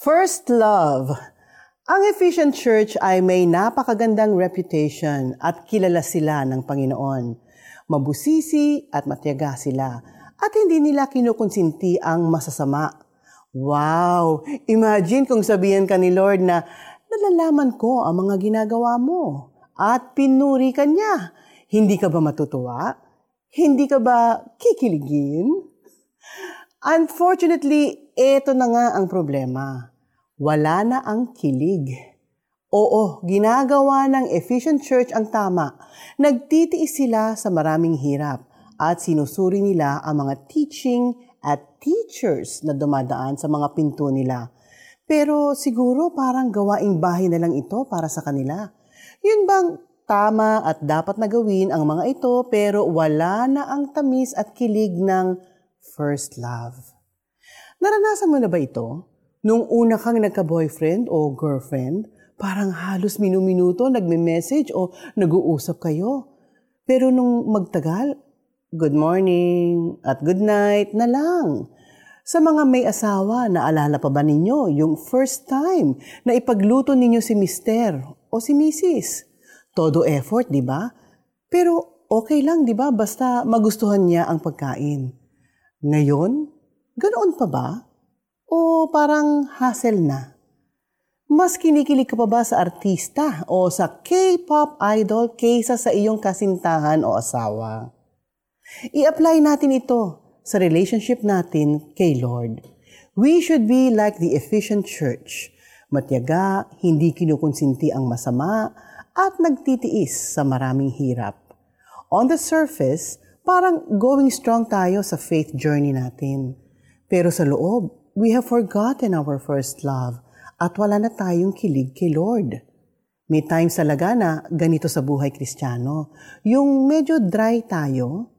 First love. Ang Efficient Church ay may napakagandang reputation at kilala sila ng Panginoon. Mabusisi at matyaga sila at hindi nila kinukonsinti ang masasama. Wow! Imagine kung sabihan ka ni Lord na nalalaman ko ang mga ginagawa mo at pinuri ka niya. Hindi ka ba matutuwa? Hindi ka ba kikiligin? Unfortunately, ito na nga ang problema. Wala na ang kilig. Oo, ginagawa ng efficient church ang tama. Nagtitiis sila sa maraming hirap at sinusuri nila ang mga teaching at teachers na dumadaan sa mga pinto nila. Pero siguro parang gawaing bahay na lang ito para sa kanila. Yun bang tama at dapat na gawin ang mga ito pero wala na ang tamis at kilig ng first love. Naranasan mo na ba ito? Nung una kang nagka-boyfriend o girlfriend, parang halos minuminuto nagme-message o nag-uusap kayo. Pero nung magtagal, good morning at good night na lang. Sa mga may asawa, naalala pa ba ninyo yung first time na ipagluto ninyo si mister o si misis? Todo effort, di ba? Pero okay lang, di ba? Basta magustuhan niya ang pagkain. Ngayon, ganoon pa ba? O parang hassle na? Mas kinikilig ka pa ba sa artista o sa K-pop idol kaysa sa iyong kasintahan o asawa? I-apply natin ito sa relationship natin kay Lord. We should be like the efficient church. Matyaga, hindi kinukonsinti ang masama, at nagtitiis sa maraming hirap. On the surface, parang going strong tayo sa faith journey natin. Pero sa loob, we have forgotten our first love at wala na tayong kilig kay Lord. May times talaga na ganito sa buhay kristyano. Yung medyo dry tayo,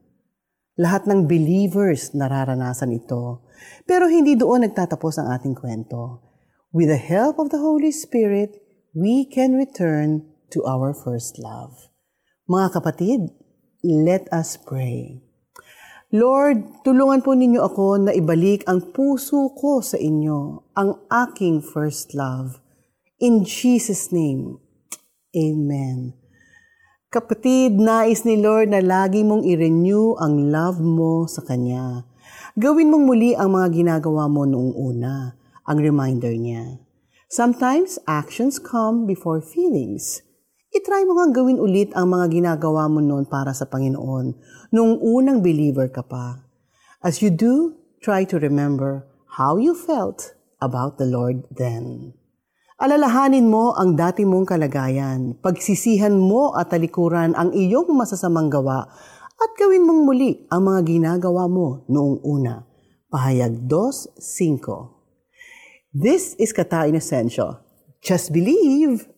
lahat ng believers nararanasan ito. Pero hindi doon nagtatapos ang ating kwento. With the help of the Holy Spirit, we can return to our first love. Mga kapatid, let us pray. Lord, tulungan po ninyo ako na ibalik ang puso ko sa inyo, ang aking first love. In Jesus' name, Amen. Kapatid, nais ni Lord na lagi mong i-renew ang love mo sa Kanya. Gawin mong muli ang mga ginagawa mo noong una, ang reminder niya. Sometimes actions come before feelings. I-try mo nga gawin ulit ang mga ginagawa mo noon para sa Panginoon, nung unang believer ka pa. As you do, try to remember how you felt about the Lord then. Alalahanin mo ang dati mong kalagayan, pagsisihan mo at talikuran ang iyong masasamang gawa at gawin mong muli ang mga ginagawa mo noong una. Pahayag 2.5 This is Kata in Essential. Just believe